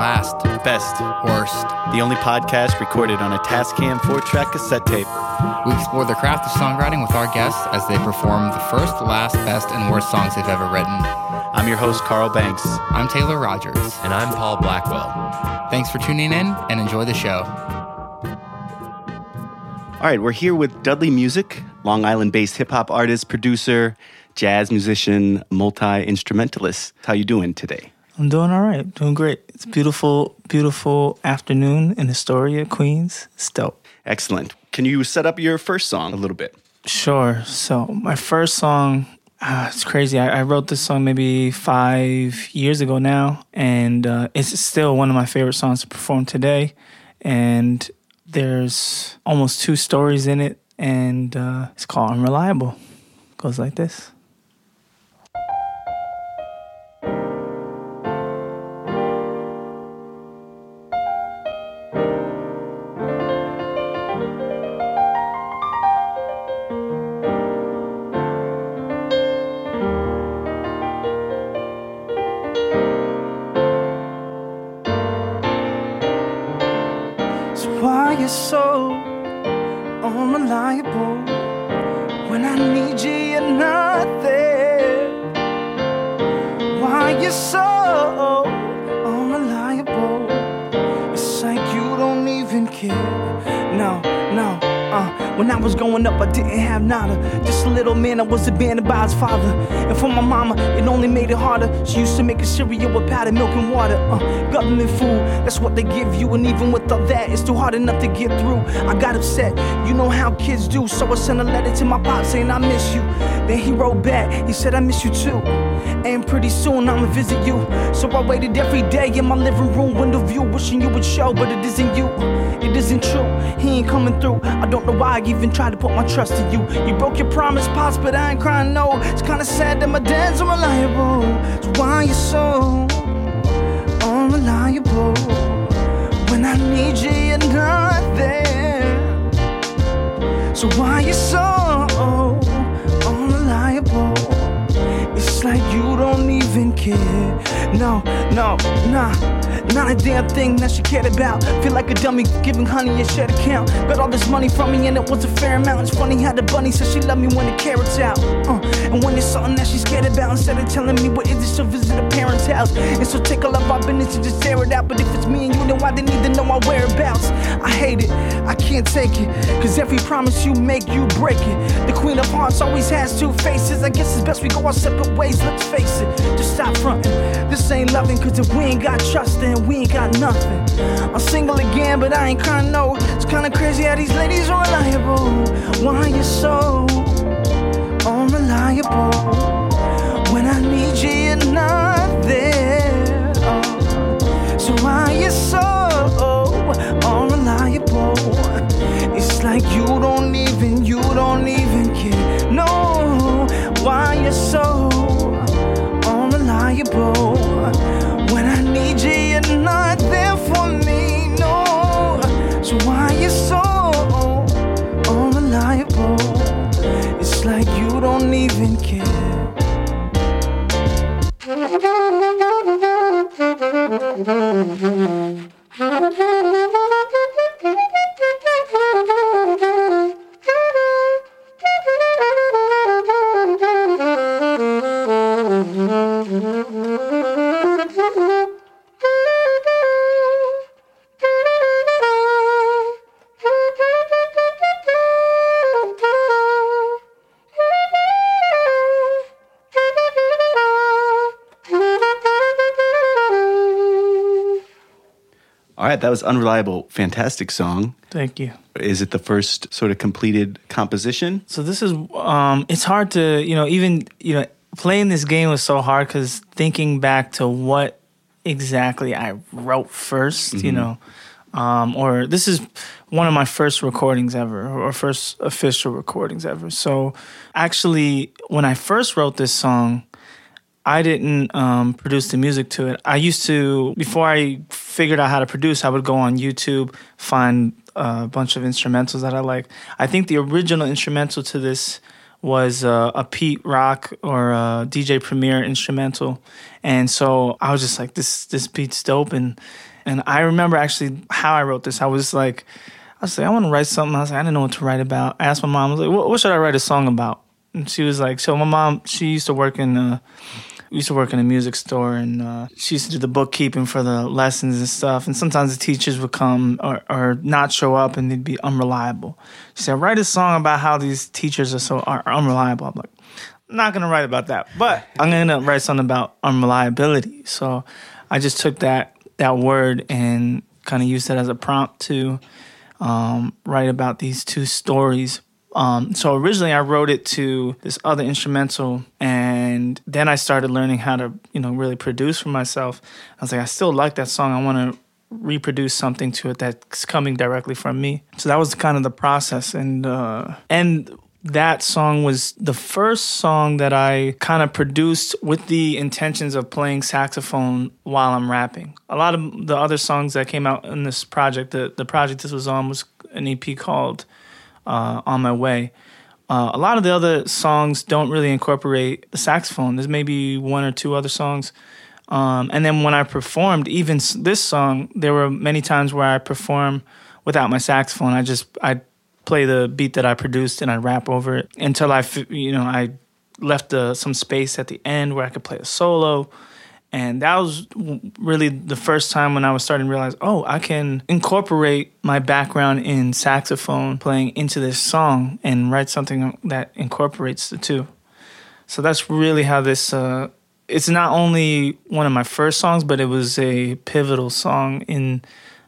last, Best, worst. the only podcast recorded on a Tascam 4 track cassette tape. We explore the craft of songwriting with our guests as they perform the first, last, best, and worst songs they've ever written. I'm your host, Carl Banks. I'm Taylor Rogers. And I'm Paul Blackwell. Thanks for tuning in and enjoy the show. All right, we're here with Dudley Music, Long Island based hip hop artist, producer, jazz musician, multi instrumentalist. How you doing today? I'm doing all right. Doing great. It's beautiful, beautiful afternoon in Astoria, Queens. It's dope. Excellent. Can you set up your first song a little bit? Sure. So my first song, uh, it's crazy. I, I wrote this song maybe five years ago now, and uh, it's still one of my favorite songs to perform today. And there's almost two stories in it, and uh, it's called Unreliable. Goes like this. No. Uh, when I was growing up, I didn't have nada. Just a little man, I was abandoned by his father. And for my mama, it only made it harder. She used to make a cereal with powdered milk and water. Uh, government food, that's what they give you. And even with all that, it's too hard enough to get through. I got upset, you know how kids do. So I sent a letter to my pop saying I miss you. Then he wrote back, he said I miss you too. And pretty soon I'ma visit you. So I waited every day in my living room window view, wishing you would show, but it isn't you. It isn't true. He ain't coming through. I don't know why I even tried to put my trust in you. You broke your promise, pops, but I ain't crying. No, it's kinda sad that my dad's unreliable. So why you so unreliable when I need you? You're not there. So why you so Like you don't even care. No, no, nah. Not a damn thing that she cared about. Feel like a dummy giving honey a shared account. Got all this money from me and it was a fair amount. It's funny how the bunny says she love me when the carrots out. Uh, and when it's something that she's scared about, instead of telling me what is it, she'll visit her parents' house. And so take all of our business and just tear it out. But if it's me and you, then why they need to know our whereabouts? I hate it, I can't take it. Cause every promise you make, you break it. The Queen of Hearts always has two faces. I guess it's best we go our separate ways, let's face it. Just stop fronting. This ain't loving, cause if we ain't got trust, then we ain't got nothing. I'm single again, but I ain't crying, no. It's kinda crazy how these ladies are reliable. Why are you so unreliable? When I need you, you're not right, that was Unreliable. Fantastic song. Thank you. Is it the first sort of completed composition? So this is um it's hard to, you know, even, you know, playing this game was so hard cuz thinking back to what exactly I wrote 1st you know, um or this is one of my first recordings ever or first official recordings ever. So actually when I first wrote this song, I didn't um, produce the music to it. I used to, before I figured out how to produce, I would go on YouTube, find a bunch of instrumentals that I like. I think the original instrumental to this was uh, a Pete Rock or a DJ Premier instrumental, and so I was just like, "This this beat's dope," and And I remember actually how I wrote this. I was like, I was like, I want to write something. I was like, I didn't know what to write about. I asked my mom, I was like, what, what should I write a song about? And she was like, so my mom, she used to work in, a, used to work in a music store and uh, she used to do the bookkeeping for the lessons and stuff. And sometimes the teachers would come or, or not show up and they'd be unreliable. She said, write a song about how these teachers are so are unreliable. I'm like, I'm not gonna write about that, but I'm gonna write something about unreliability. So I just took that that word and kind of used it as a prompt to um, write about these two stories. Um, so originally I wrote it to this other instrumental, and then I started learning how to, you know, really produce for myself. I was like, I still like that song. I want to reproduce something to it that's coming directly from me. So that was kind of the process, and uh, and that song was the first song that I kind of produced with the intentions of playing saxophone while I'm rapping. A lot of the other songs that came out in this project, the, the project this was on was an EP called uh, On My Way. Uh, a lot of the other songs don't really incorporate the saxophone. There's maybe one or two other songs. Um, and then when I performed, even this song, there were many times where I perform without my saxophone. I just I play the beat that I produced and I rap over it until I, you know, I left uh, some space at the end where I could play a solo. And that was really the first time when I was starting to realize, oh, I can incorporate my background in saxophone playing into this song and write something that incorporates the two. So that's really how this. Uh, it's not only one of my first songs, but it was a pivotal song in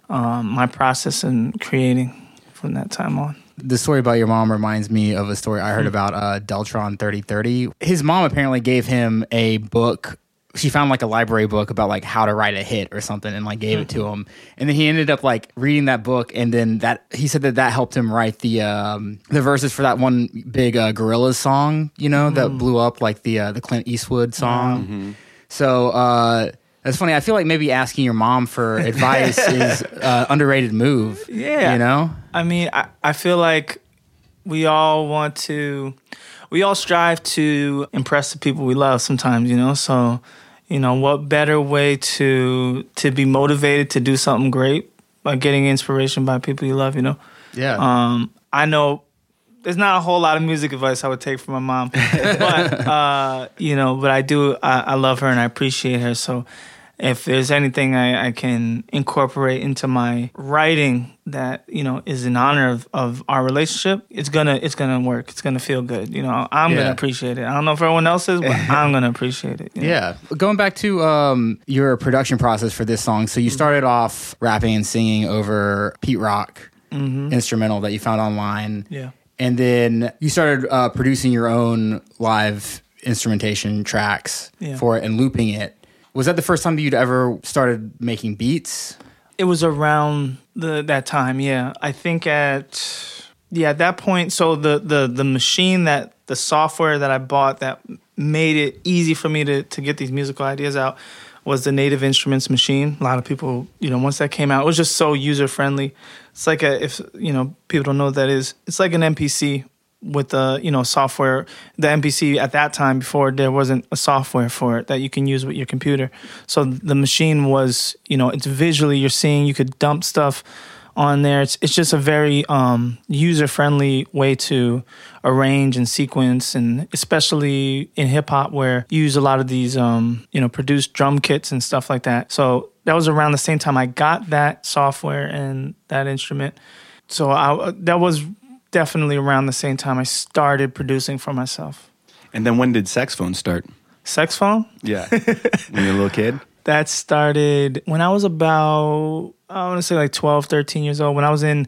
um, my process in creating from that time on the story about your mom reminds me of a story I heard hmm. about uh, Deltron 3030. His mom apparently gave him a book. She found like a library book about like how to write a hit or something and like gave it to hmm. him. And then he ended up like reading that book and then that he said that that helped him write the um, the verses for that one big uh, Gorillaz song, you know, mm. that hmm. blew up like the uh, the Clint Eastwood song. Mm-hmm. So uh, that's funny. I feel like maybe asking your mom for advice is uh, underrated move. Yeah, you know. I mean, I, I feel like we all want to, we all strive to impress the people we love. Sometimes, you know. So, you know, what better way to to be motivated to do something great by getting inspiration by people you love? You know. Yeah. Um, I know there's not a whole lot of music advice I would take from my mom, but uh, you know, but I do. I, I, love her and I appreciate her. So if there's anything I, I, can incorporate into my writing that you know is in honor of, of our relationship, it's gonna it's gonna work. It's gonna feel good. You know, I'm yeah. gonna appreciate it. I don't know if everyone else is, but I'm gonna appreciate it. You know? Yeah. Going back to um, your production process for this song, so you mm-hmm. started off rapping and singing over Pete Rock mm-hmm. instrumental that you found online. Yeah. And then you started uh, producing your own live instrumentation tracks yeah. for it and looping it was that the first time that you'd ever started making beats? It was around the that time, yeah. I think at yeah, at that point, so the the the machine that the software that I bought that made it easy for me to to get these musical ideas out was the Native Instruments Maschine. A lot of people, you know, once that came out, it was just so user friendly. It's like a if you know people don't know what that is. It's like an MPC with the you know software the MPC at that time before there wasn't a software for it that you can use with your computer. So the machine was you know it's visually you're seeing you could dump stuff on there. It's it's just a very um, user friendly way to arrange and sequence and especially in hip hop where you use a lot of these um, you know produced drum kits and stuff like that. So that was around the same time I got that software and that instrument. So I, that was definitely around the same time I started producing for myself. And then when did saxophone start? Saxophone? Yeah. when you were a little kid? That started when I was about, I want to say like 12, 13 years old. When I was in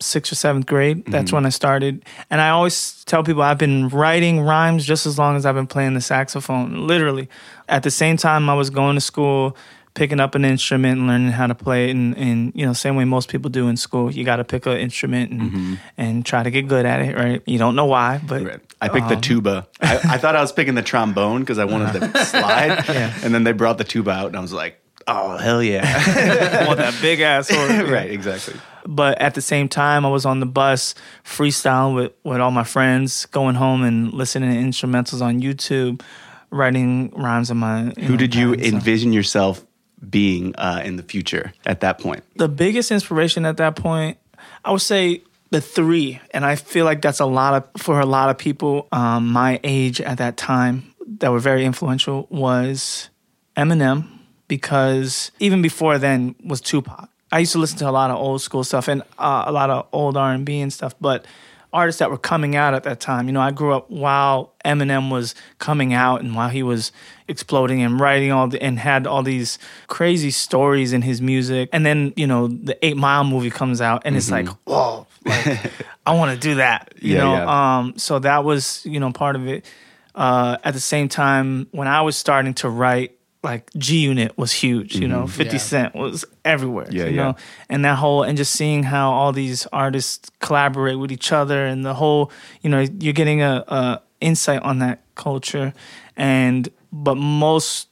sixth or seventh grade, that's mm-hmm. when I started. And I always tell people I've been writing rhymes just as long as I've been playing the saxophone, literally. At the same time, I was going to school picking up an instrument and learning how to play it. And, and you know same way most people do in school you got to pick an instrument and, mm-hmm. and try to get good at it right? You don't know why but right. i picked um, the tuba. I, I, thought i was picking the trombone because i wanted to slide. Yeah. and then they brought the tuba out and i was like oh hell yeah. I want that big ass right exactly. But at the same time i was on the bus freestyling with, with all my friends going home and listening to instrumentals on youtube writing rhymes in my who know, did you envision yourself being uh, in the future at that point? the biggest inspiration at that point, I would say the three, and I feel like that's a lot of for a lot of people um, my age at that time that were very influential was Eminem because even before then was Tupac. I used to listen to a lot of old school stuff and uh, a lot of old R and B and stuff, but artists that were coming out at that time. You know, I grew up while Eminem was coming out and while he was exploding and writing all the and had all these crazy stories in his music. And then, you know, the Eight Mile movie comes out and it's like, whoa, like I want to do that. You Yeah, know, yeah. um, so that was, you know, part of it. Uh, at the same time, when I was starting to write, like G Unit was huge, you know, 50 Yeah. Cent was everywhere, Mm-hmm. Yeah, you yeah. know, and that whole, and just seeing how all these artists collaborate with each other and the whole, you know, you're getting a, a insight on that culture. And, but most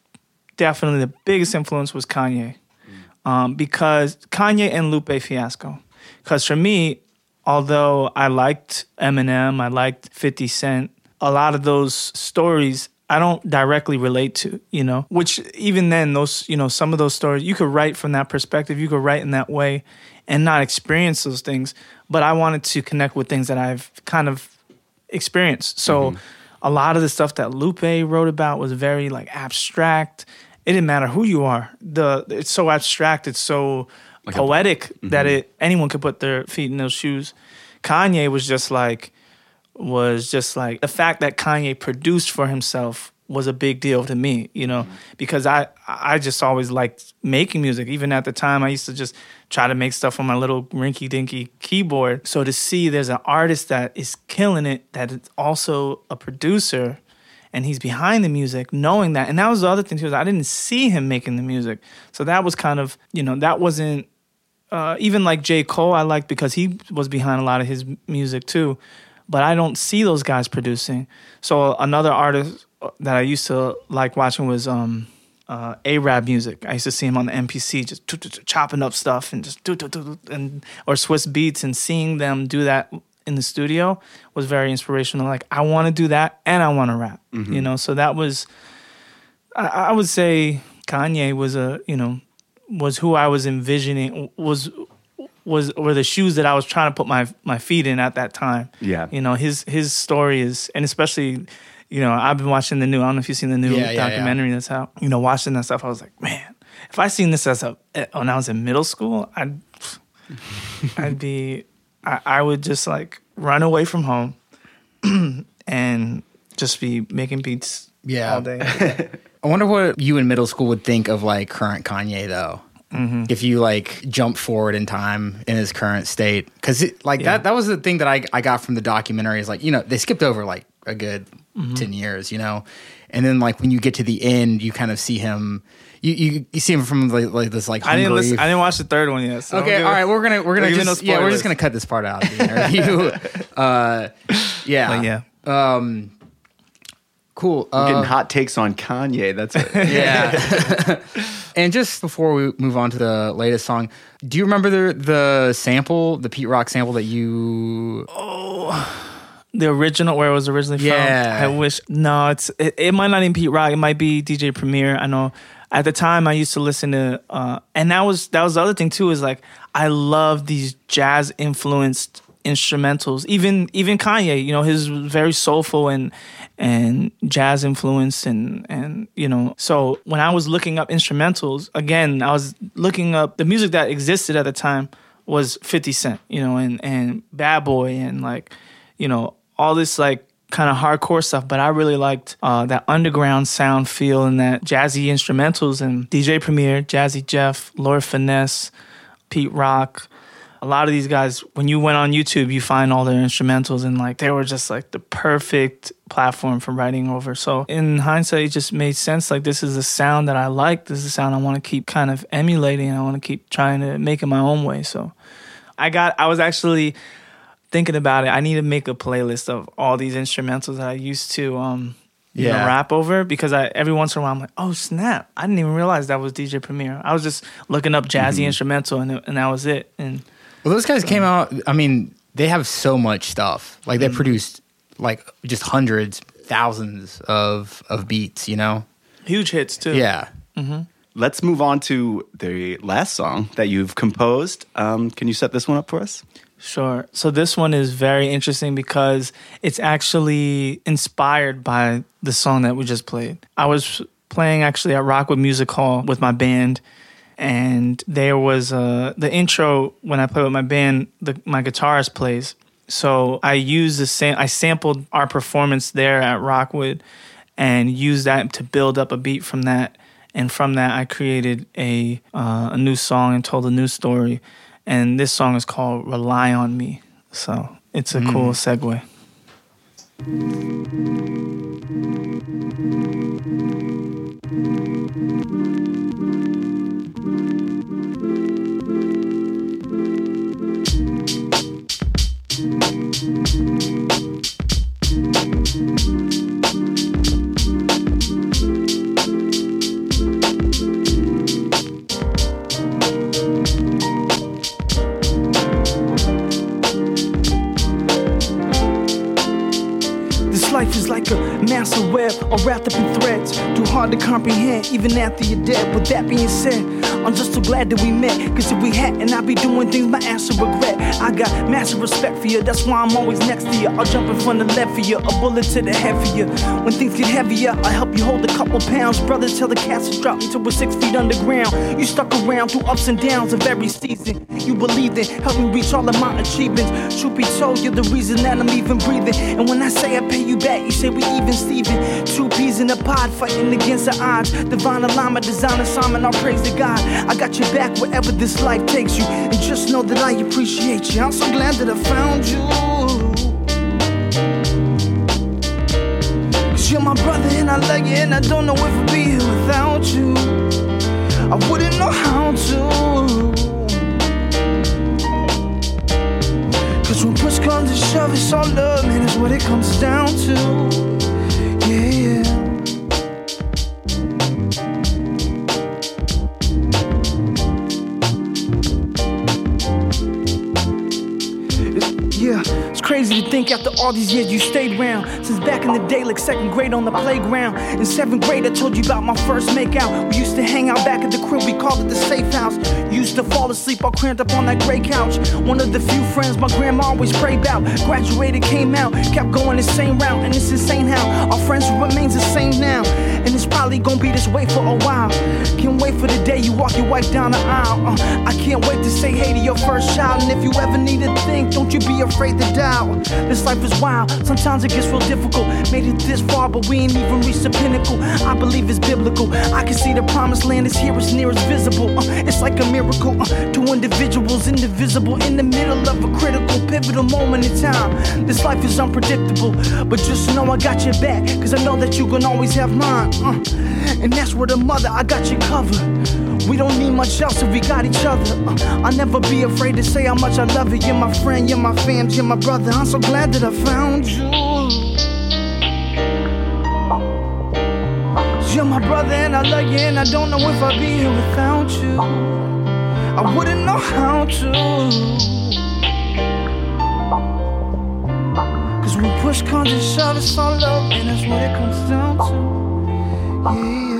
definitely the biggest influence was Kanye um, because Kanye and Lupe Fiasco. Because for me, although I liked Eminem, I liked 50 Cent, a lot of those stories I don't directly relate to, you know, which even then, those, you know, some of those stories, you could write from that perspective, you could write in that way and not experience those things. But I wanted to connect with things that I've kind of experienced. So mm-hmm. a lot of the stuff that Lupe wrote about was very like abstract. It didn't matter who you are. The it's so abstract, it's so poetic that mm-hmm. it anyone could put their feet in those shoes. Kanye was just like was just like the fact that Kanye produced for himself was a big deal to me, you know, because I I just always liked making music. Even at the time, I used to just try to make stuff on my little rinky dinky keyboard. So to see there's an artist that is killing it, that is also a producer, and he's behind the music, knowing that, and that was the other thing too. Is I didn't see him making the music, so that was kind of you know that wasn't uh, even like J. Cole, I liked because he was behind a lot of his music too. But I don't see those guys producing. So another artist that I used to like watching was um, uh, AraabMuzik. I used to see him on the MPC just chopping up stuff and just toot, and or Swizz Beatz and seeing them do that in the studio was very inspirational. Like I want to do that and I want to rap. You know, so that was I, I would say Kanye was a you know was who I was envisioning was was were the shoes that I was trying to put my my feet in at that time. Yeah. you know his his story is and especially you know I've been watching the new I don't know if you've seen the new Yeah, yeah, yeah. documentary that's out. You know, watching that stuff, I was like, man, if I seen this as a when I was in middle school, I'd I'd be I, I would just like run away from home and just be making beats Yeah. all day. I wonder what you in middle school would think of like current Kanye though. Mm-hmm. If you like jump forward in time in his current state, because like Yeah. that that was the thing that I I got from the documentary is like you know they skipped over like a good Mm-hmm. ten years, you know, and then like when you get to the end, you kind of see him. You, you, you see him from like, like this like I didn't listen, I didn't watch the third one yet. So Okay, all right, we're gonna we're gonna Don't give me just yeah we're just gonna cut this part out of the interview. uh, yeah, yeah. Um, cool. Uh, Getting hot takes on Kanye. That's it. yeah. and just before we move on to the latest song, do you remember the the sample, the Pete Rock sample that you? Oh. The original where it was originally Yeah. from. I wish no, it's it, it might not even Pete Rock. It might be DJ Premier. I know. At the time, I used to listen to, uh, and that was that was the other thing too. Is like I love these jazz influenced instrumentals. Even even Kanye, you know, his very soulful and and jazz influenced, and and you know. So when I was looking up instrumentals, again, I was looking up the music that existed at the time was Fifty Cent, you know, and and Bad Boy, and like you know all this like kind of hardcore stuff, but I really liked uh, that underground sound feel and that jazzy instrumentals and DJ Premier, Jazzy Jeff, Lord Finesse, Pete Rock. A lot of these guys, when you went on YouTube, you find all their instrumentals and like they were just like the perfect platform for writing over. So in hindsight, it just made sense. Like this is a sound that I like. This is a sound I want to keep kind of emulating. And I want to keep trying to make it my own way. So I got, I was actually thinking about it, I need to make a playlist of all these instrumentals that I used to um you know, rap over because I every once in a while I'm like, oh snap, I didn't even realize that was DJ Premier. I was just looking up jazzy instrumental and it, and that was it. And Well, those guys came mm. out. I mean, they have so much stuff. Like they mm. produced like just hundreds, thousands of of beats. You know. huge hits too. Yeah. Mm-hmm. Let's move on to the last song that you've composed. Um, can you set this one up for us? Sure. So this one is very interesting because it's actually inspired by the song that we just played. I was playing actually at Rockwood Music Hall with my band, and there was uh, the intro when I play with my band. The, my guitarist plays, so I used the same. I sampled our performance there at Rockwood, and used that to build up a beat from that. And from that, I created a uh, a new song and told a new story and this song is called "Rely on Me." So it's a mm. cool segue. Even after you're dead. With that being said, I'm just so glad that we met. Cause if we hadn't, I'd be doing things my ass would regret. I got massive respect for you, that's why I'm always next to you. I'll jump in front of left for you, a bullet to the head for you. When things get heavier, I'll help you hold a couple pounds. Brothers tell the cats to drop until we're six feet underground. You stuck around through ups and downs of every season. You believed in, help me reach all of my achievements. Truth be told, you're the reason that I'm even breathing. And when I say I pay you back, you say we even Steven. Two peas in a pod fighting against the odds. Divine alignment, design assignment, I'll praise the God. I got your back wherever this life takes you. And just know that I appreciate you. I'm so glad that I found you. Cause you're my brother and I love you and I don't know if I'd be here without you. I wouldn't know how to. Cause when push comes to shove, it's all love, man, is what it comes down to. Crazy to think after all these years you stayed around. Since back in the day, like second grade on the playground. In seventh grade, I told you about my first makeout. We used to hang out back at the crib, we called it the safe house. Used to fall asleep all cramped up on that gray couch. One of the few friends my grandma always prayed about. Graduated, came out, kept going the same route. And it's insane how our friends remains the same now. And it's probably gonna be this way for a while. Can't wait for the day you walk your wife down the aisle. Uh, I can't wait to say hey to your first child. And if you ever need to think, don't you be afraid to dial. This life is wild, sometimes it gets real difficult. Made it this far, but we ain't even reached the pinnacle. I believe it's biblical. I can see the promised land is here, it's near, it's visible. Uh, it's like a miracle. Uh, two individuals, indivisible, in the middle of a critical, pivotal moment in time. This life is unpredictable, but just know I got your back, cause I know that you can always have mine. Uh, and that's where the mother, I got you covered. We don't need much else if we got each other. Uh, I'll never be afraid to say how much I love you. You're my friend, you're my fam, you're my brother. I'm so glad that I found you. You're my brother and I love you and I don't know if I'd be here without you. I wouldn't know how to. Cause when push comes to shove, it's all love and that's what it comes down to. Yeah.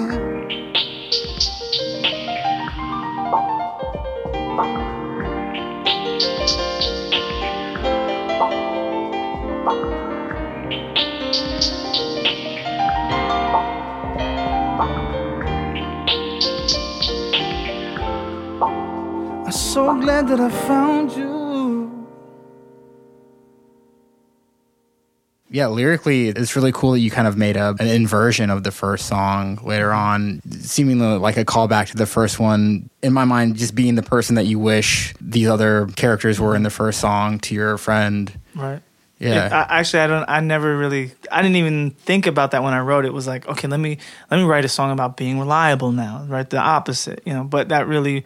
Yeah, lyrically, it's really cool that you kind of made a, an inversion of the first song later on, seemingly like a callback to the first one. In my mind, just being the person that you wish these other characters were in the first song to your friend. Right. Yeah. It, I, actually, I don't. I never really. I didn't even think about that when I wrote it. it. Was like, okay, let me let me write a song about being reliable now. Right, the opposite. You know, but that really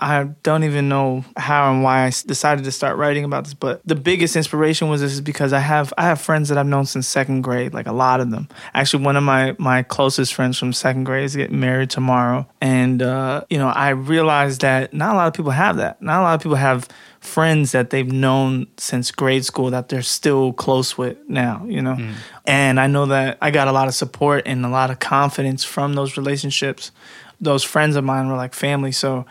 I don't even know how and why I decided to start writing about this, but the biggest inspiration was this is because I have I have friends that I've known since second grade, like a lot of them. Actually, one of my my closest friends from second grade is getting married tomorrow, and uh, you know I realized that not a lot of people have that. Not a lot of people have friends that they've known since grade school that they're still close with now, you know. And I know that I got a lot of support and a lot of confidence from those relationships. Those friends of mine were like family, so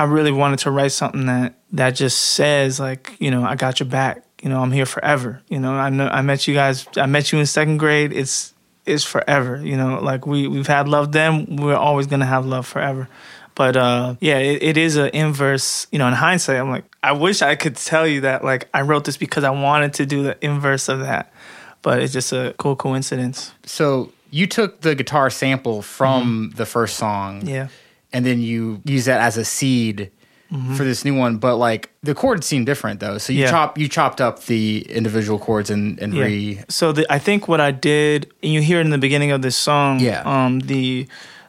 I really wanted to write something that that just says like, you know, I got your back. You know, I'm here forever. You know, I know I met you guys. I met you in second grade. It's it's forever. You know, like we we've had love then. We're always gonna have love forever. But uh, yeah, it, it is an inverse. You know, in hindsight, I'm like, I wish I could tell you that like I wrote this because I wanted to do the inverse of that. But it's just a cool coincidence. So you took the guitar sample from the first song, Mm-hmm. Yeah. And then you use that as a seed for this new one. But like the chords seem different though. So you Yeah. chop you chopped up the individual chords and and Yeah. re So the, I think what I did, and you hear it in the beginning of this song, Yeah. um, the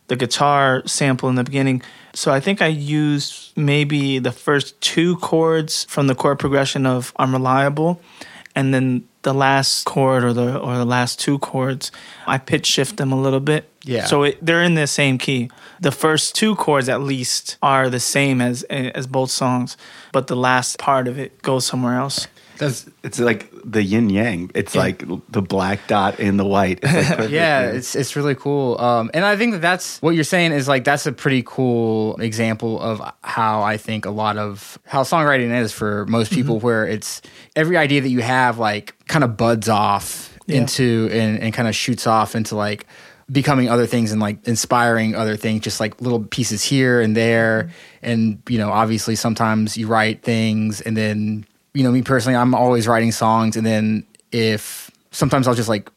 the guitar sample in the beginning. So I think I used maybe the first two chords from the chord progression of "Unreliable," and then the last chord or the or the last two chords, I pitch shift them a little bit. Yeah. So it, they're in the same key. The first two chords, at least, are the same as as both songs, but the last part of it goes somewhere else. That's it's like the yin yang. It's like the black dot and the white. It's like yeah, it's it's really cool. Um, and I think that that's what you're saying is like that's a pretty cool example of how I think a lot of how songwriting is for most people, where it's every idea that you have like kind of buds off Yeah. into and, and kind of shoots off into like becoming other things and like inspiring other things just like little pieces here and there and you know obviously sometimes you write things and then you know me personally i'm always writing songs and then if sometimes i'll just like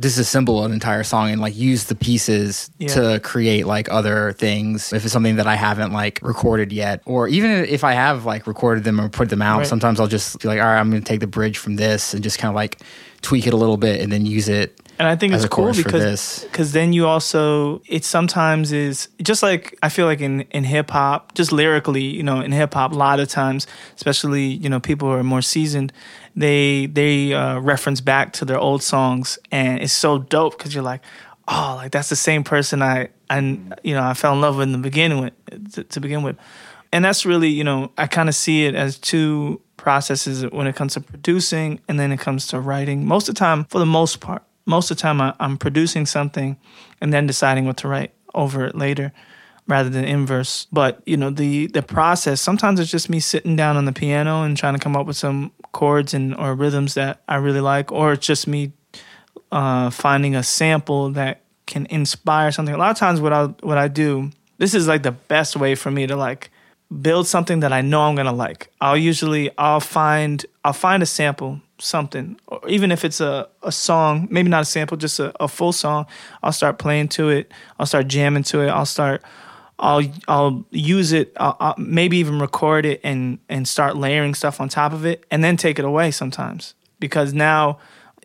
disassemble an entire song and like use the pieces Yeah. to create like other things if it's something that i haven't like recorded yet or even if i have like recorded them or put them out Right. sometimes i'll just be like all right i'm gonna take the bridge from this and just kind of like tweak it a little bit and then use it And I think as it's cool because because then you also it sometimes is just like I feel like in in hip hop, just lyrically, you know, in hip hop, a lot of times, especially you know people who are more seasoned, they they uh, reference back to their old songs, and it's so dope because you're like, oh, like that's the same person I and you know I fell in love with in the beginning with to, to begin with, and that's really you know I kind of see it as two processes when it comes to producing and then it comes to writing. Most of the time, for the most part, most of the time I, I'm producing something and then deciding what to write over it later rather than inverse. But you know the the process. Sometimes it's just me sitting down on the piano and trying to come up with some chords and or rhythms that I really like, or it's just me uh, finding a sample that can inspire something. A lot of times, what I what I do, this is like the best way for me to like build something that I know I'm gonna like. I'll usually I'll find I'll find a sample, something, or even if it's a, a song, maybe not a sample, just a, a full song. I'll start playing to it. I'll start jamming to it. I'll start. I'll I'll use it. I'll, I'll maybe even record it and and start layering stuff on top of it, and then take it away sometimes because now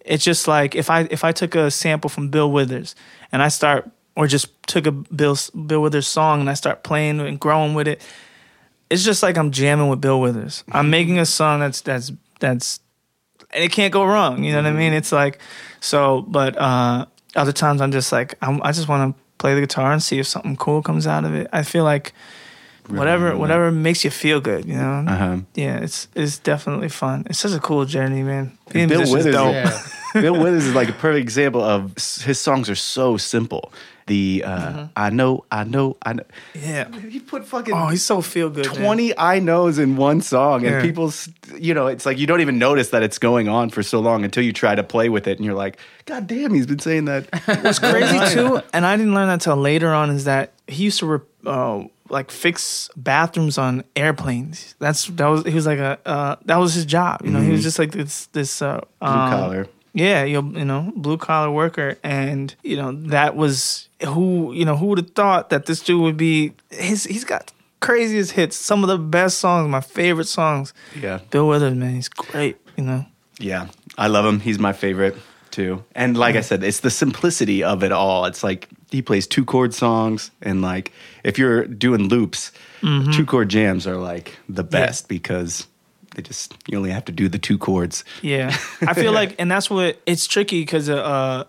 it's just like if I if I took a sample from Bill Withers and I start or just took a Bill Bill Withers song and I start playing and growing with it, it's just like I'm jamming with Bill Withers. I'm making a song that's that's that's and it can't go wrong. You know what I mean? It's like so, but uh other times I'm just like I'm, I just want to play the guitar and see if something cool comes out of it. I feel like whatever whatever makes you feel good, you know. Uh-huh. Yeah, it's it's definitely fun. It's such a cool journey, man. Being Bill Withers, dope. Yeah. Bill Withers is like a perfect example of his songs are so simple. The uh, I know, I know, I know. Yeah. He put fucking Oh, he's so feel good. man. 20 I knows in one song, and Yeah. people's, you know, it's like you don't even notice that it's going on for so long until you try to play with it, and you're like, God damn, he's been saying that. What's crazy too, and I didn't learn that until later on, is that he used to re- uh, like fix bathrooms on airplanes. That's that was he was like a uh, that was his job. You know, he was just like this this uh, Blue um, collar. Yeah, you you know, blue collar worker, and you know that was who you know who would have thought that this dude would be his. He's got craziest hits, some of the best songs, my favorite songs. Yeah. Bill Withers, man, he's great. You know, Yeah. I love him. He's my favorite too. And like I said, it's the simplicity of it all. It's like he plays two chord songs, and like if you're doing loops, mm-hmm. two chord jams are like the best because they just you only have to do the two chords. Yeah, I feel like, and that's what it's tricky because, uh,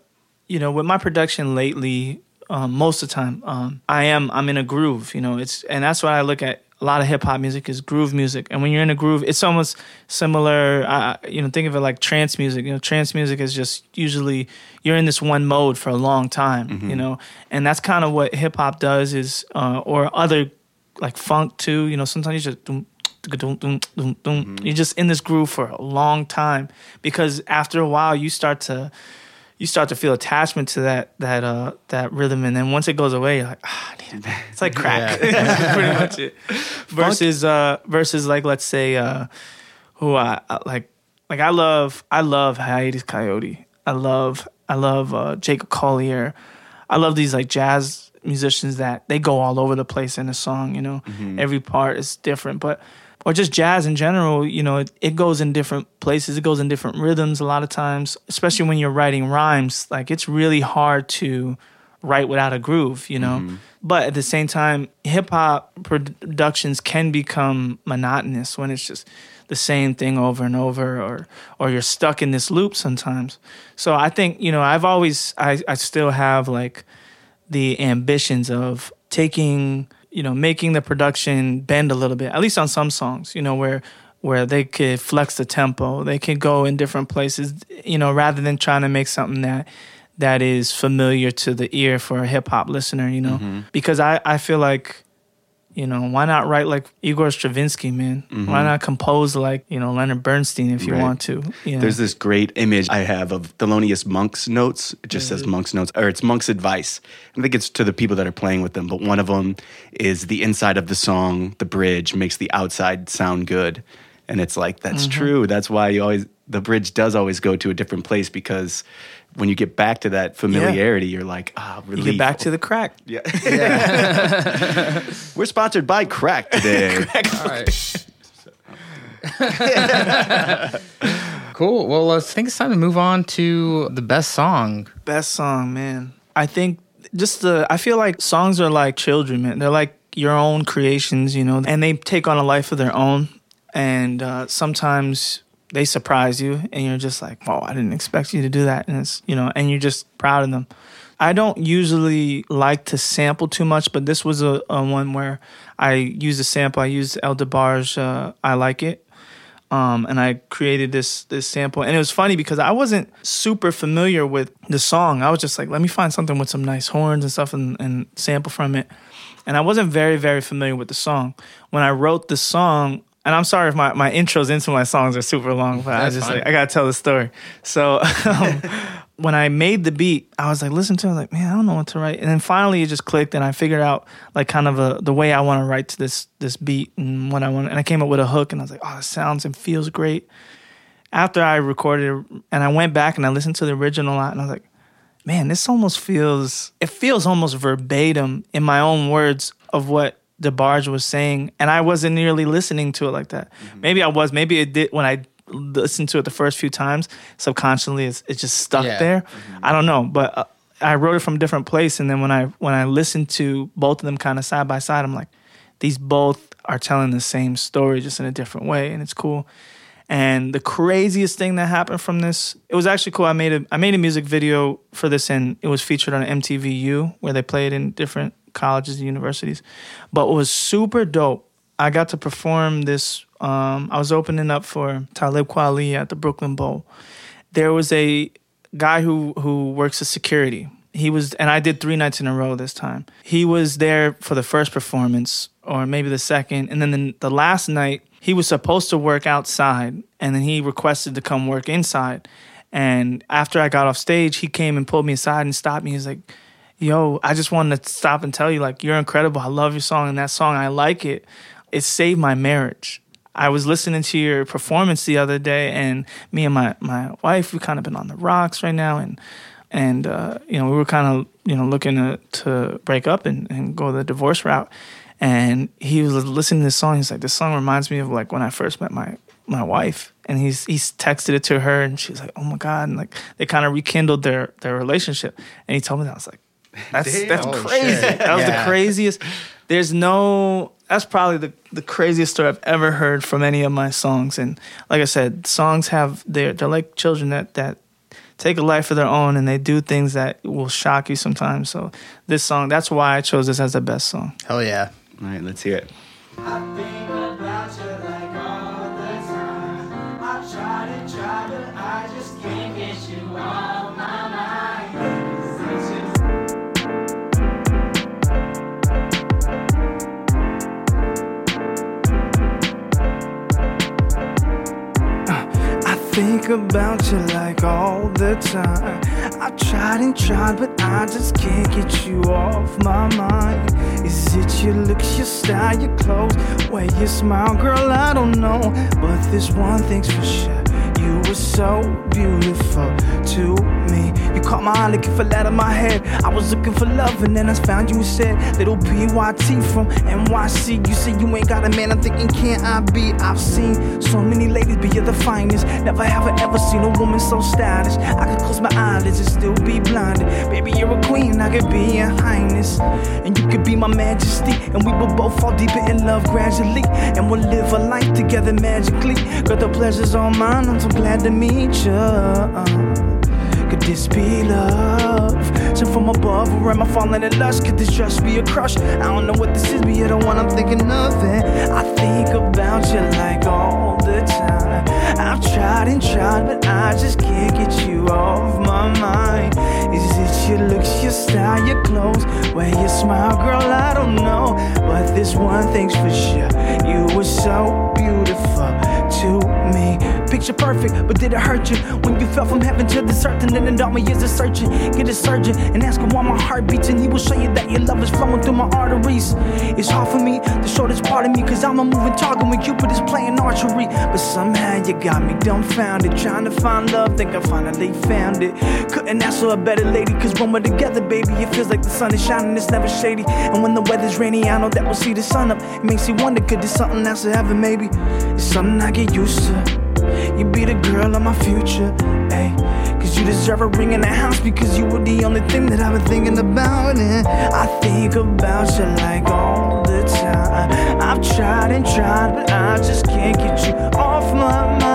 you know, with my production lately, um, most of the time, um, I am I'm in a groove. You know, it's and that's what I look at. A lot of hip hop music is groove music, and when you're in a groove, it's almost similar. Uh, you know, think of it like trance music. You know, trance music is just usually you're in this one mode for a long time. You know, and that's kind of what hip hop does is, uh, or other like funk too. You know, sometimes you just doom. You're just in this groove for a long time because after a while you start to you start to feel attachment to that that uh that rhythm. And then once it goes away you're like ah, I need it. it's like crack. That's pretty much it. Versus uh versus like let's say uh who I I- like like I love I love Hiatus Kaiyote. I love I love uh Jacob Collier. I love these like jazz musicians that they go all over the place in a song, you know. Every part is different, but or just jazz in general, you know, it, it goes in different places, it goes in different rhythms a lot of times, especially when you're writing rhymes, like it's really hard to write without a groove, you know. Mm-hmm. But at the same time, hip hop productions can become monotonous when it's just the same thing over and over or or you're stuck in this loop sometimes. So I think, you know, I've always I, I still have like the ambitions of taking, you know, making the production bend a little bit, at least on some songs, you know, where where they could flex the tempo, they could go in different places, you know, rather than trying to make something that that is familiar to the ear for a hip hop listener, you know. Mm-hmm. Because I, I feel like you know, why not write like Igor Stravinsky, man? Why mm-hmm. not compose like, you know, Leonard Bernstein if you Right. want to? You know? There's this great image I have of Thelonious Monk's notes. It just says mm-hmm. Monk's notes, or it's Monk's advice. I think it's to the people that are playing with them, but one of them is the inside of the song, the bridge makes the outside sound good. And it's like, that's mm-hmm. true. That's why you always, the bridge does always go to a different place because when you get back to that familiarity, you're like, ah, you get back to the crack. yeah. We're sponsored by Crack today. crack. All right. cool. Well, I think it's time to move on to the best song. Best song, man. I think just the I feel like songs are like children, man. They're like your own creations, you know, and they take on a life of their own. And uh, sometimes they surprise you, and you're just like, oh, I didn't expect you to do that," and it's you know, and you're just proud of them. I don't usually like to sample too much, but this was a, a one where I used a sample. I used El DeBarge, uh, I Like It um, and I created this this sample. And it was funny because I wasn't super familiar with the song. I was just like, let me find something with some nice horns and stuff and, and sample from it. And I wasn't very very familiar with the song. When I wrote the song, and I'm sorry if my, my intros into my songs are super long, but I just fine. like I gotta tell the story. So um, when I made the beat, I was like, listen to it, I was like, man, I don't know what to write. And then finally it just clicked and I figured out like kind of a, the way I want to write to this this beat and what I want and I came up with a hook and I was like, oh, it sounds and feels great. After I recorded it and I went back and I listened to the original and I was like, man, this almost feels it feels almost verbatim in my own words of what DeBarge was saying, and I wasn't nearly listening to it like that. Maybe I was. Maybe it did when I listened to it the first few times. Subconsciously, it's, it just stuck Yeah. there. I don't know, but uh, I wrote it from a different place, and then when I when I listened to both of them kind of side by side, I'm like, these both are telling the same story just in a different way, and it's cool. And the craziest thing that happened from this, it was actually cool. I made a I made a music video for this, and it was featured on MTVU, where they played in different colleges and universities. But what was super dope, I got to perform this. Um, I was opening up for Talib Kweli at the Brooklyn Bowl. There was a guy who who works as security. He was, and I did three nights in a row this time. He was there for the first performance, or maybe the second, and then the, the last night he was supposed to work outside, and then he requested to come work inside. And after I got off stage, he came and pulled me aside and stopped me. He's like, "Yo, I just wanted to stop and tell you, like, you're incredible. I love your song, and that song, I like it. It saved my marriage." I was listening to your performance the other day, and me and my my wife, we kind of been on the rocks right now, and and uh, you know we were kind of you know looking to to break up and, and go the divorce route. And he was listening to this song. He's like, "This song reminds me of like when I first met my my wife." And he's he's texted it to her, and she's like, "Oh my god!" And like they kind of rekindled their their relationship. And he told me that I was like, That's Damn. that's Oh, crazy. shit. That was Yeah. the craziest. There's no. That's probably the, the craziest story I've ever heard from any of my songs. And like I said, songs have they're they're like children that that take a life of their own and they do things that will shock you sometimes. So this song, that's why I chose this as the best song. Hell yeah. All right, let's hear it. Think about you like all the time. I tried and tried, but I just can't get you off my mind. Is it your looks, your style, your clothes, way you smile, girl? I don't know, but this one thing's for sure. You were so beautiful to me. You caught my eye looking for that in my head. I was looking for love, and then I found you said, Little PYT from NYC. You say you ain't got a man, I'm thinking, can't I be? I've seen so many ladies, but you're the finest. Never have I ever seen a woman so stylish. I could close my eyelids and still be blinded. Baby, you're a queen, I could be your highness. And you could be my majesty. And we will both fall deeper in love gradually. And we'll live a life together magically. Girl, the pleasure's all mine, I'm so glad to meet you. Could this be love? Sent from above, or am I falling in lust? Could this just be a crush? I don't know what this is, but you're the one I'm thinking of. And I think about you like all the time. I've tried and tried, but I just can't get you off my mind. Is it your looks, your style, your clothes, where you smile, girl? I don't know, but this one thing's for sure. You were so beautiful to me. Picture perfect, but did it hurt you when you fell from heaven to this earth? And then all my years of searching. Get a surgeon and ask him why my heart beats, and he will show you that your love is flowing through my arteries. It's hard for me to show this part of me, cause I'm a moving target when Cupid is playing archery. But somehow you got me dumbfounded, trying to find love. Think I finally found it. Couldn't ask for a better lady, cause when we're together, baby, it feels like the sun is shining, it's never shady. And when the weather's rainy, I know that we'll see the sun up. It makes you wonder, could this something else to heaven, maybe? It's something I get used to. You be the girl of my future, ayy. Cause you deserve a ring in the house because you were the only thing that I've been thinking about. And I think about you like all the time. I've tried and tried, but I just can't get you off my mind.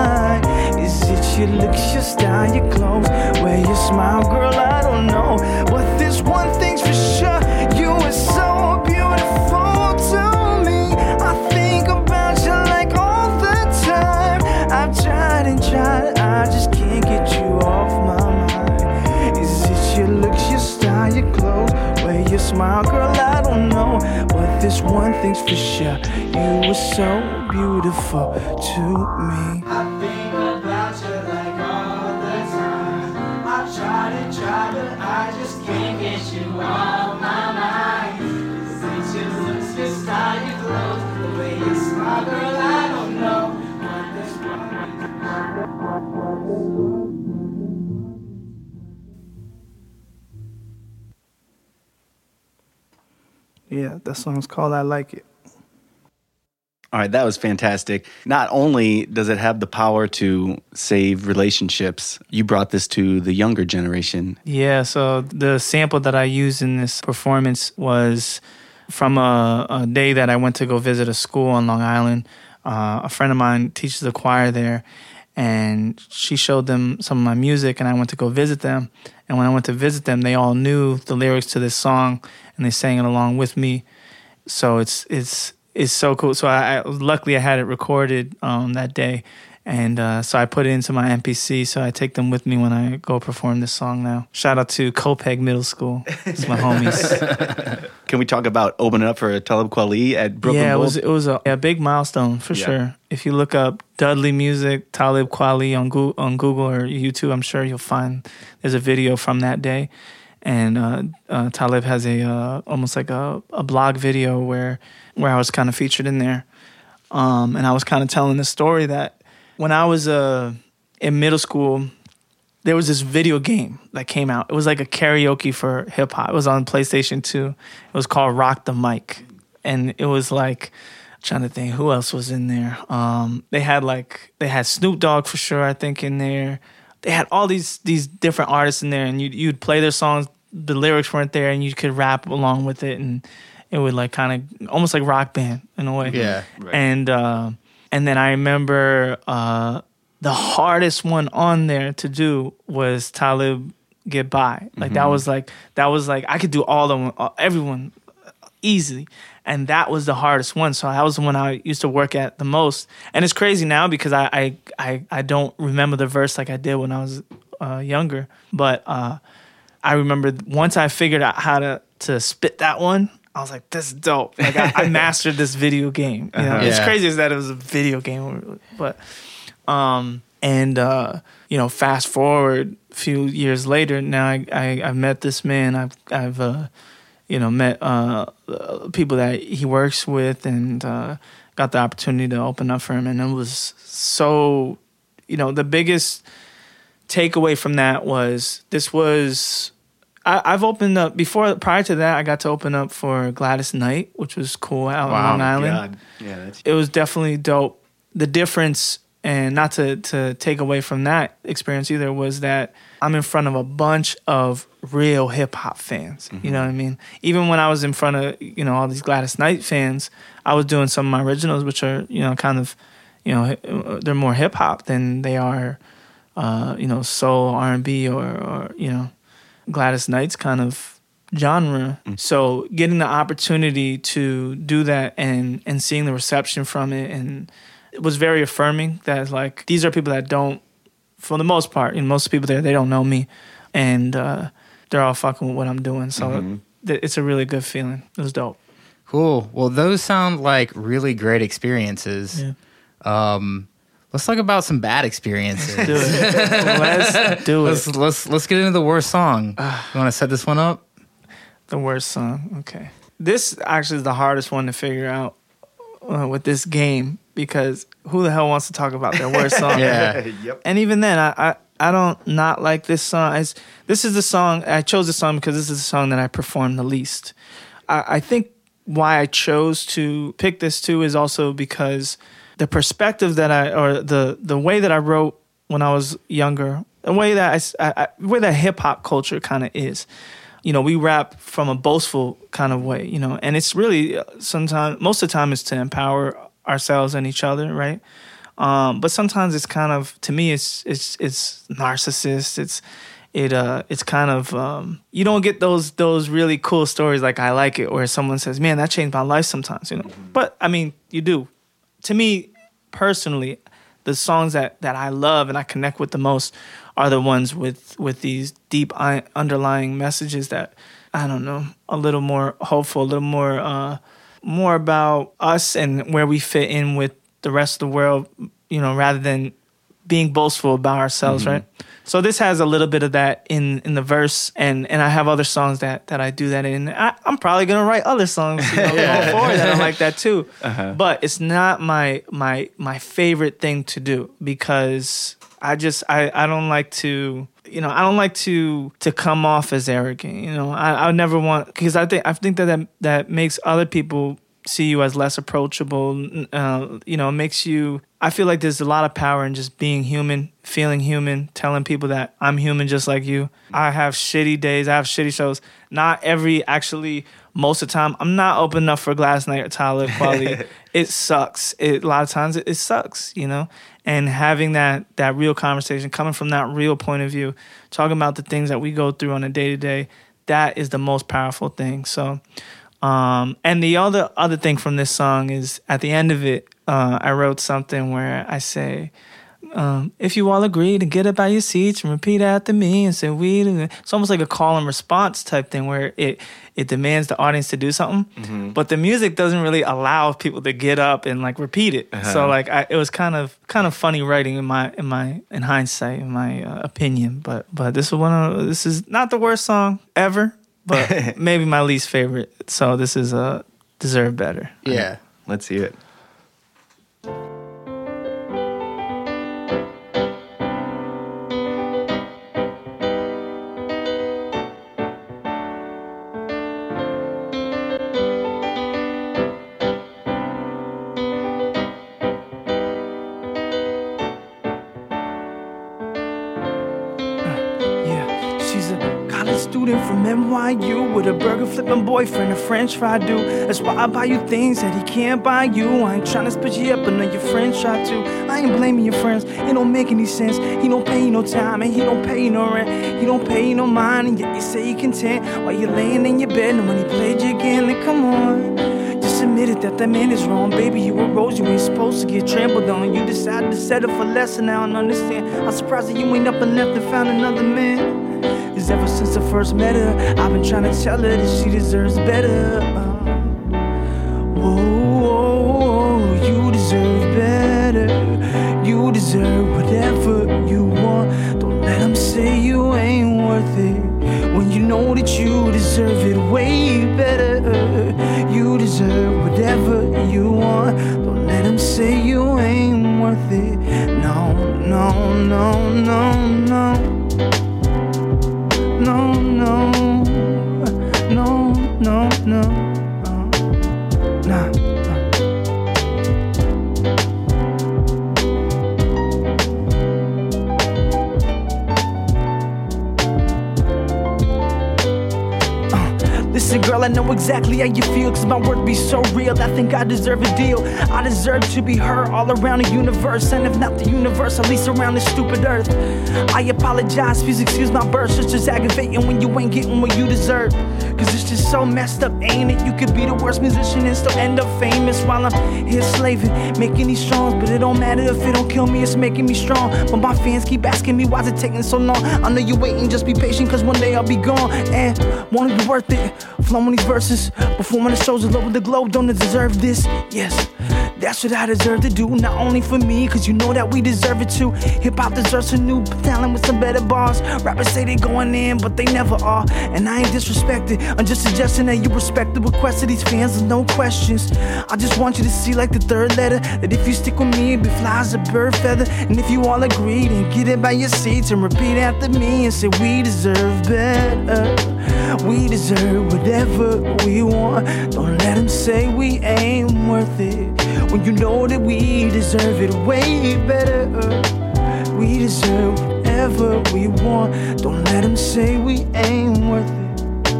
Your looks, your style, your clothes, where you smile, girl? I don't know. But this one thing's for sure. You are so beautiful to me. I think about you like all the time. I've tried and tried, I just can't get you off my mind. Is it your looks, your style, your clothes, where you smile, girl? I don't know, but this one thing's for sure. You were so beautiful to me. Yeah, that song's called I Like It. All right, that was fantastic. Not only does it have the power to save relationships, you brought this to the younger generation. Yeah, so the sample that I used in this performance was from a, a day that I went to go visit a school on Long Island. Uh, a friend of mine teaches the choir there, and she showed them some of my music, and I went to go visit them. And when I went to visit them, they all knew the lyrics to this song, and they sang it along with me. So it's it's it's so cool. So I, I luckily I had it recorded um, that day, and uh, so I put it into my MPC. So I take them with me when I go perform this song now. Shout out to Copiague Middle School. It's my homies. Can we talk about opening up for Talib Kweli at Brooklyn yeah, it Bowl? was it was a, a big milestone for Yeah. sure. If you look up Dudley Music, Talib Kweli on Google, on Google or YouTube, I'm sure you'll find there's a video from that day. And uh, uh, Talib has a uh, almost like a, a blog video where where I was kind of featured in there, um, and I was kind of telling the story that when I was uh, in middle school, there was this video game that came out. It was like a karaoke for hip hop. It was on PlayStation 2. It was called Rock the Mic. And it was like trying to think who else was in there. Um, they had like they had Snoop Dogg for sure, I think, in there. They had all these these different artists in there and you you'd play their songs the lyrics weren't there and you could rap along with it and it would like kind of almost like rock band in a way. Yeah. Right. And uh, and then I remember uh, the hardest one on there to do was Talib Get By. Like that was like that was like I could do all of them, uh, everyone easily. And that was the hardest one. So that was the one I used to work at the most. And it's crazy now because I I, I, I don't remember the verse like I did when I was uh, younger. But uh, I remember once I figured out how to to spit that one, I was like, "This is dope!" Like I, I mastered this video game. You know, it's Yeah. crazy is that it was a video game, but um, and uh, you know, fast forward a few years later, now I, I I've met this man. I've I've uh, you know met uh, people that he works with, and uh, got the opportunity to open up for him, and it was so you know the biggest takeaway from that was this was I, I've opened up before prior to that I got to open up for Gladys Knight, which was cool out Wow, on Long Island God. Yeah, that's it was definitely dope. The difference, and not to to take away from that experience either, was that I'm in front of a bunch of real hip hop fans. You know what I mean? Even when I was in front of you know all these Gladys Knight fans, I was doing some of my originals, which are you know kind of you know they're more hip hop than they are uh, you know soul R and B or or you know Gladys Knight's kind of genre. So getting the opportunity to do that and and seeing the reception from it and it was very affirming that like these are people that don't for the most part, and most people there they don't know me and uh, they're all fucking with what I'm doing. So th- it's a really good feeling. It was dope. Cool. Well, those sound like really great experiences. Yeah. Um, let's talk about some bad experiences. Do it. Let's do Let's let's let's get into the worst song. you want to set this one up? The worst song. Okay. This actually is the hardest one to figure out uh, with this game because who the hell wants to talk about their worst song? Yeah. yep. And even then, I, I I don't not like this song. This is the song I chose this song because this is the song that I perform the least. I, I think why I chose to pick this too is also because the perspective that I or the the way that I wrote when I was younger, the way that I, where that hip hop culture kind of is. You know, we rap from a boastful kind of way, you know, and it's really uh, sometimes most of the time is to empower ourselves and each other, right? Um, but sometimes it's kind of to me it's it's it's narcissist. It's it uh it's kind of um you don't get those those really cool stories like I like it where someone says, Man, that changed my life sometimes, you know. But I mean, you do. To me personally, the songs that that I love and I connect with the most are the ones with with these deep underlying messages that I don't know, a little more hopeful, a little more uh more about us and where we fit in with the rest of the world, you know, rather than being boastful about ourselves, mm-hmm. right? So this has a little bit of that in in the verse, and and I have other songs that that I do that in. I, I'm probably gonna write other songs you know, going forward that are like that too. Uh-huh. But it's not my my my favorite thing to do because I just I I don't like to you know I don't like to to come off as arrogant. You know I I never want because I think I think that that, that makes other people see you as less approachable. Uh, you know, it makes you. I feel like there's a lot of power in just being human, feeling human, telling people that I'm human just like you. I have shitty days. I have shitty shows. Not every actually. Most of the time, I'm not open enough for Gladys Knight or Talib Kweli. it sucks. It, a lot of times, it, it sucks. You know, and having that that real conversation, coming from that real point of view, talking about the things that we go through on a day to day, that is the most powerful thing. So. Um, and the other other thing from this song is at the end of it, uh, I wrote something where I say, um, "If you all agree to get up out your seats and repeat after me and say we," it's almost like a call and response type thing where it it demands the audience to do something, but the music doesn't really allow people to get up and like repeat it. So like I, it was kind of kind of funny writing in my in my in hindsight, in my uh, opinion. But but this is one of this is not the worst song ever but maybe my least favorite. So this is uh deserve better. Yeah. Let's see it. From NYU with a burger flipping boyfriend, a French fry dude. That's why I buy you things that he can't buy you. I ain't tryna spit you up, but know your friends try to. I ain't blaming your friends, it don't make any sense. He don't pay you no time, and he don't pay you no rent. He don't pay you no mind, and yet you say you content while you're laying in your bed. And when he played you again, then come on. Just admit it that that man is wrong, baby. You a rose, you ain't supposed to get trampled on. You decided to settle for less, and I don't understand. I'm surprised that you ain't up and left and found another man. Cause ever since I first met her, I've been trying to tell her that she deserves better. Exactly how you feel, cause my work be so real. I think I deserve a deal. I deserve to be heard all around the universe, and if not the universe, at least around this stupid earth. I apologize, please excuse my burst. It's just aggravating when you ain't getting what you deserve. Cause it's just so messed up, ain't it? You could be the worst musician and still end up famous while I'm here slaving, making these songs. But it don't matter if it don't kill me, it's making me strong. But my fans keep asking me why's it taking so long. I know you're waiting, just be patient, cause one day I'll be gone. And won't it be worth it? Flowing these verses, performing the shows all over the globe, don't deserve this? Yes. That's what I deserve to do, not only for me, cause you know that we deserve it too. Hip hop deserves a new talent with some better bars. Rappers say they going in, but they never are. And I ain't disrespected, I'm just suggesting that you respect the request of these fans with no questions. I just want you to see, like the third letter, that if you stick with me, it be fly as a bird feather. And if you all agree, then get it by your seats and repeat after me and say, We deserve better. We deserve whatever we want. Don't let them say we ain't worth it. When you know that we deserve it way better. We deserve whatever we want. Don't let them say we ain't worth it.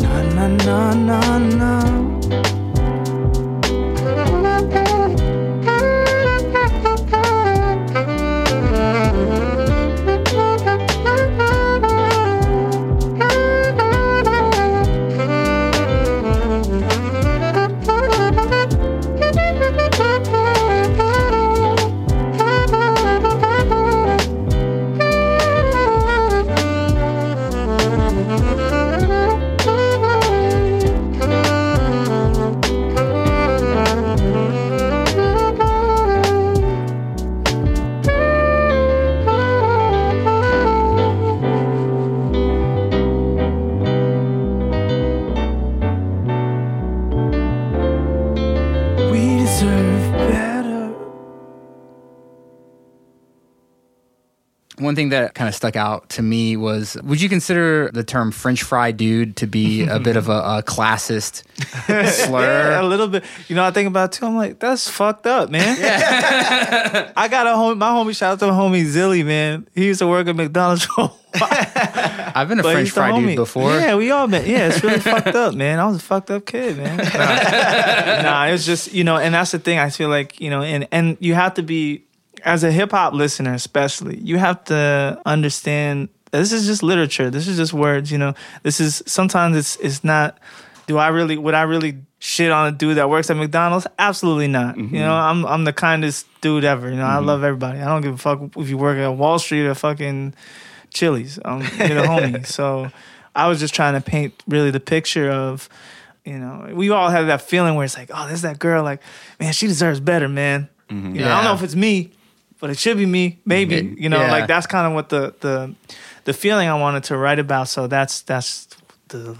Nah, nah, nah, nah, nah. One thing that kind of stuck out to me was would you consider the term French fry dude to be a bit of a, a classist slur? Yeah, a little bit. You know, I think about it too. I'm like, that's fucked up, man. Yeah. I got a homie, my homie, shout out to my homie Zilly, man. He used to work at McDonald's for. I've been a But French fry dude homie. before. Yeah, we all been. Yeah, it's really fucked up, man. I was a fucked up kid, man. Nah, it was just you know, and that's the thing. I feel like you know, and and you have to be as a hip hop listener, especially, you have to understand. This is just literature. This is just words. You know, this is sometimes it's it's not. Do I really? Would I really shit on a dude that works at McDonald's? Absolutely not. You know, I'm I'm the kindest dude ever. You know, I love everybody. I don't give a fuck if you work at Wall Street or fucking Chili's. Um, you're the homie. So I was just trying to paint really the picture of, you know, we all have that feeling where it's like, oh, there's that girl. Like, man, she deserves better, man. You know, I don't know if it's me, but it should be me. Maybe. Yeah. You know, Yeah. like that's kind of what the the the feeling I wanted to write about. So that's that's the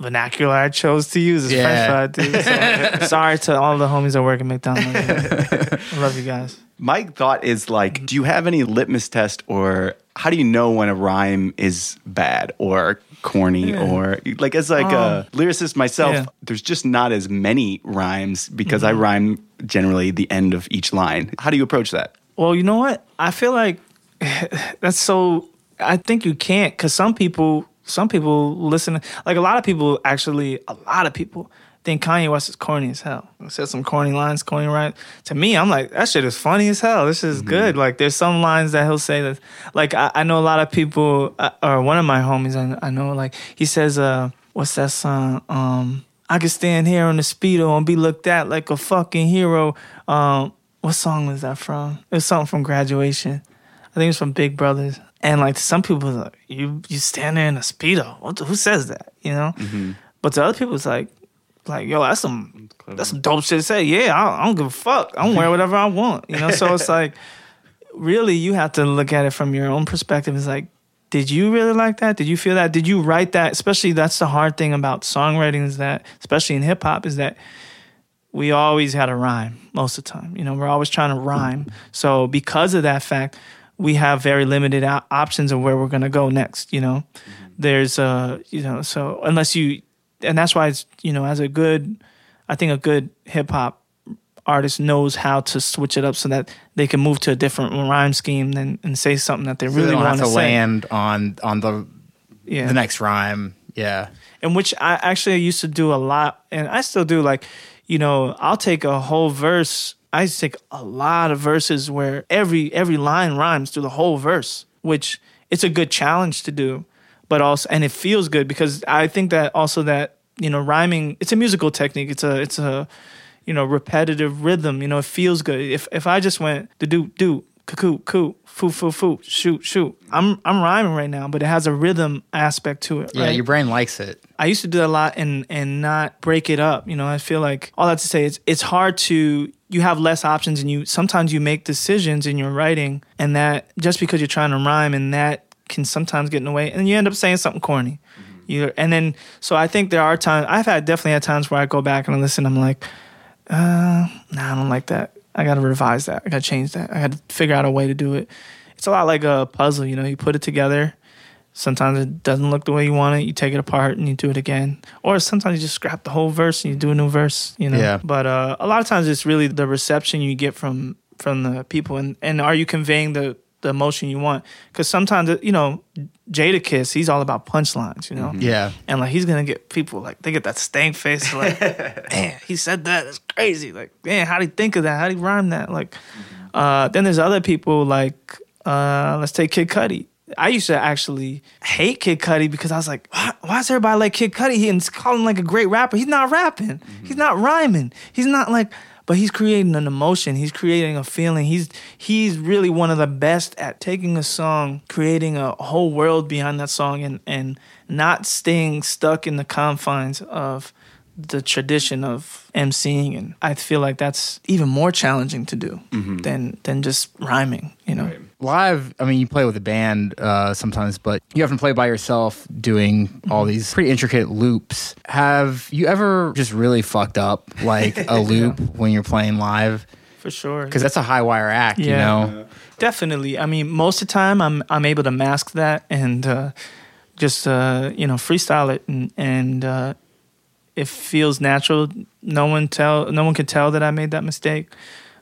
vernacular I chose to use is Yeah. French fry dude. So, sorry to all the homies that work at McDonald's. I love you guys. My thought is like, do you have any litmus test or how do you know when a rhyme is bad or corny or like as like a oh. lyricist myself, yeah. there's just not as many rhymes because I mm-hmm. rhyme generally the end of each line. How do you approach that? Well, you know what? I feel like that's so. I think you can't because some people some people listen. Like a lot of people, actually, a lot of people think Kanye West is corny as hell. He said some corny lines, corny right. To me, I'm like, that shit is funny as hell. This is good. Like, there's some lines that he'll say that, like, I, I know a lot of people, uh, or one of my homies, I, I know, like, he says, uh, what's that song? Um, I could stand here on the speedo and be looked at like a fucking hero. Um, what song was that from? It was something from graduation. I think it was from Big Brothers. And like some people, like, you you stand there in a speedo. What the, who says that? You know. Mm-hmm. But to other people, it's like, like yo, that's some that's some dope shit to say. Yeah, I, I don't give a fuck. I'm wear whatever I want. You know. So it's like, really, you have to look at it from your own perspective. It's like, did you really like that? Did you feel that? Did you write that? Especially that's the hard thing about songwriting is that, especially in hip hop, is that we always had a rhyme most of the time. You know, we're always trying to rhyme. So because of that fact, we have very limited o- options of where we're going to go next. You know, there's uh, you know, so unless you, and that's why it's you know, as a good, I think a good hip hop artist knows how to switch it up so that they can move to a different rhyme scheme and, and say something that they So really they want to say. land on on the Yeah. the next rhyme. Yeah. in which I actually used to do a lot, and I still do. Like, you know, I'll take a whole verse. I take a lot of verses where every every line rhymes through the whole verse, which it's a good challenge to do, but also and it feels good because I think that also that you know rhyming it's a musical technique. It's a it's a you know repetitive rhythm. You know, it feels good. If if I just went do do do cuckoo coo foo foo foo shoot shoot, I'm I'm rhyming right now, but it has a rhythm aspect to it. Yeah, right? your brain likes it. I used to do that a lot and and not break it up. You know, I feel like all that to say it's it's hard to you have less options and you sometimes you make decisions in your writing and that just because you're trying to rhyme and that can sometimes get in the way and you end up saying something corny. You and then so I think there are times I've had definitely had times where I go back and I listen. I'm like, uh, nah, I don't like that. I got to revise that. I got to change that. I got to figure out a way to do it. It's a lot like a puzzle. You know, you put it together Sometimes it doesn't look the way you want it. You take it apart and you do it again. Or sometimes you just scrap the whole verse and you do a new verse, you know. Yeah. But uh, a lot of times it's really the reception you get from from the people and, and are you conveying the the emotion you want? Because sometimes you know Jadakiss, he's all about punchlines, you know. Yeah. And like he's gonna get people like they get that stank face like, man, he said that. That's crazy. Like, man, how would he think of that? How would he rhyme that? Like, uh, then there's other people like, uh, let's take Kid Cudi. I used to actually hate Kid Cudi because I was like, why, why is everybody like Kid Cudi? He's calling like a great rapper. He's not rapping. He's not rhyming. He's not like, but he's creating an emotion. He's creating a feeling. He's he's really one of the best at taking a song, creating a whole world behind that song, and and not staying stuck in the confines of the tradition of emceeing. And I feel like that's even more challenging to do mm-hmm. than than just rhyming. You know. Live i mean you play with a band uh, sometimes but you often play by yourself doing all these pretty intricate loops have you ever just really fucked up like a loop when you're playing live For sure. because that's a high wire act you Yeah. know Definitely. I mean, most of the time, I'm I'm able to mask that and uh, just uh, you know freestyle it, and and uh, it feels natural. No one tell no one can tell that I made that mistake.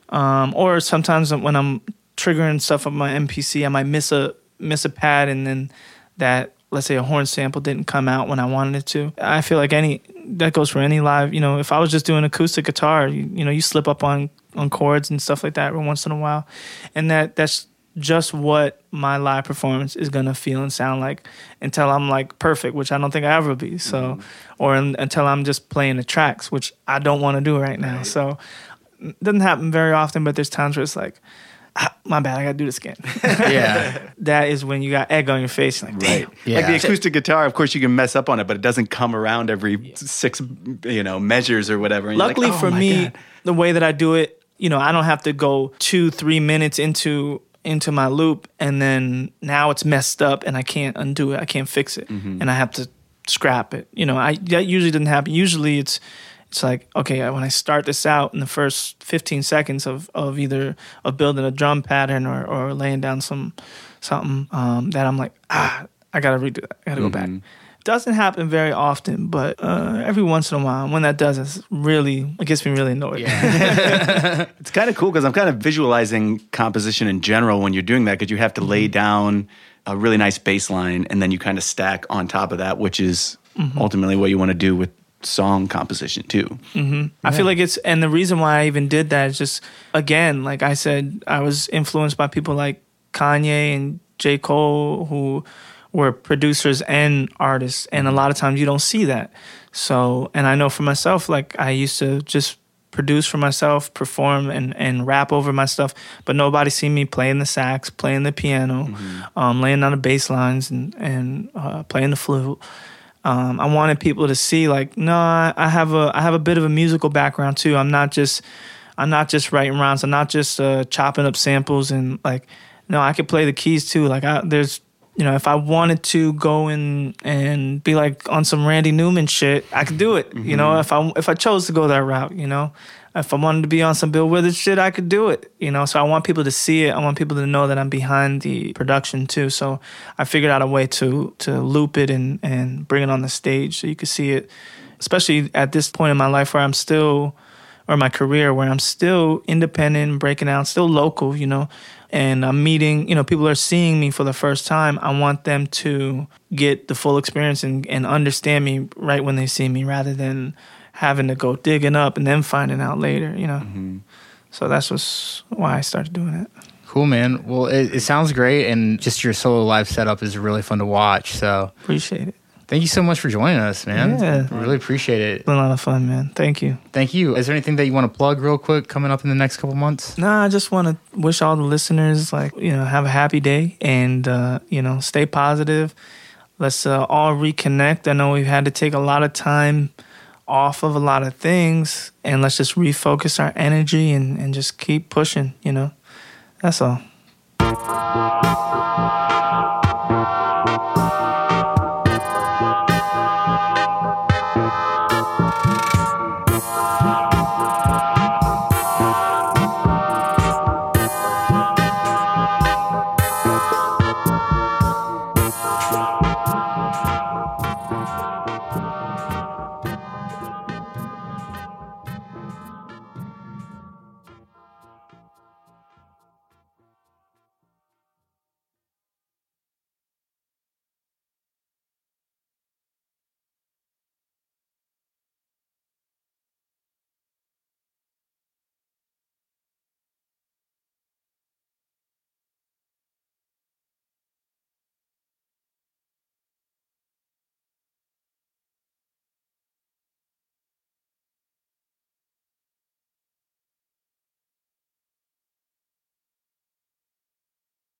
Um, or sometimes when I'm triggering stuff on my MPC, I might miss a miss a pad, and then that let's say a horn sample didn't come out when I wanted it to. I feel like any that goes for any live. You know, if I was just doing acoustic guitar, you, you know, you slip up on on chords and stuff like that every once in a while, and that that's just what my live performance is gonna feel and sound like until I'm like perfect, which I don't think I ever be. So, mm-hmm. or un, until I'm just playing the tracks, which I don't want to do right now. So, it doesn't happen very often, but there's times where it's like, ah, my bad, I gotta do this again. yeah that is when you got egg on your face. Like, damn. Like Yeah. the acoustic guitar, of course, you can mess up on it, but it doesn't come around every six, you know, measures or whatever. And you're like, Luckily "Oh for me, God." the way that I do it, you know, I don't have to go two, three minutes into into my loop and then now it's messed up and I can't undo it. I can't fix it. Mm-hmm. And I have to scrap it. You know, I that usually doesn't happen. Usually it's it's like, okay, when I start this out in the first 15 seconds of, of either of building a drum pattern or, or laying down some something um, that I'm like, ah, I gotta redo that. I gotta go back. Mm-hmm. Doesn't happen very often, but uh, every once in a while, when that does, it's really it gets me really annoyed. It's kind of cool because I'm kind of visualizing composition in general when you're doing that because you have to lay Mm-hmm. down a really nice bass line, and then you kind of stack on top of that, which is Mm-hmm. ultimately what you want to do with song composition too. I feel like it's, and the reason why I even did that is just, again, like I said, I was influenced by people like Kanye and J. Cole, who were producers and artists. And a lot of times you don't see that. So, and I know for myself, like I used to just produce for myself, perform and, and rap over my stuff, but nobody see me playing the sax, playing the piano, um, laying on the bass lines and, and uh, playing the flute um, I wanted people to see like, no, I have a I have a bit of a musical background too. I'm not just I'm not just writing rhymes. I'm not just uh, chopping up samples and like, no, I could play the keys too. Like, I, there's you know, if I wanted to go and and be like on some Randy Newman shit, I could do it. You know, if I if I chose to go that route, you know, if I wanted to be on some Bill Withers shit, I could do it. You know, so I want people to see it. I want people to know that I'm behind the production too. So I figured out a way to to loop it and and bring it on the stage so you could see it. Especially at this point in my life where I'm still or my career where I'm still independent, breaking out, still local, you know, and I'm meeting, you know, people are seeing me for the first time. I want them to get the full experience and, and understand me right when they see me rather than having to go digging up and then finding out later, you know. Mm-hmm. So that's what's why I started doing it. Cool, man. Well, it, it sounds great, and just your solo live setup is really fun to watch. So, Appreciate it. Thank you so much for joining us, man. Yeah. really appreciate it. It's been a lot of fun, man. Thank you. Thank you. Is there anything that you want to plug real quick coming up in the next couple months? Nah, I just want to wish all the listeners like you know have a happy day and uh, you know stay positive. Let's uh, all reconnect. I know we've had to take a lot of time off of a lot of things, and let's just refocus our energy and and just keep pushing. You know, that's all.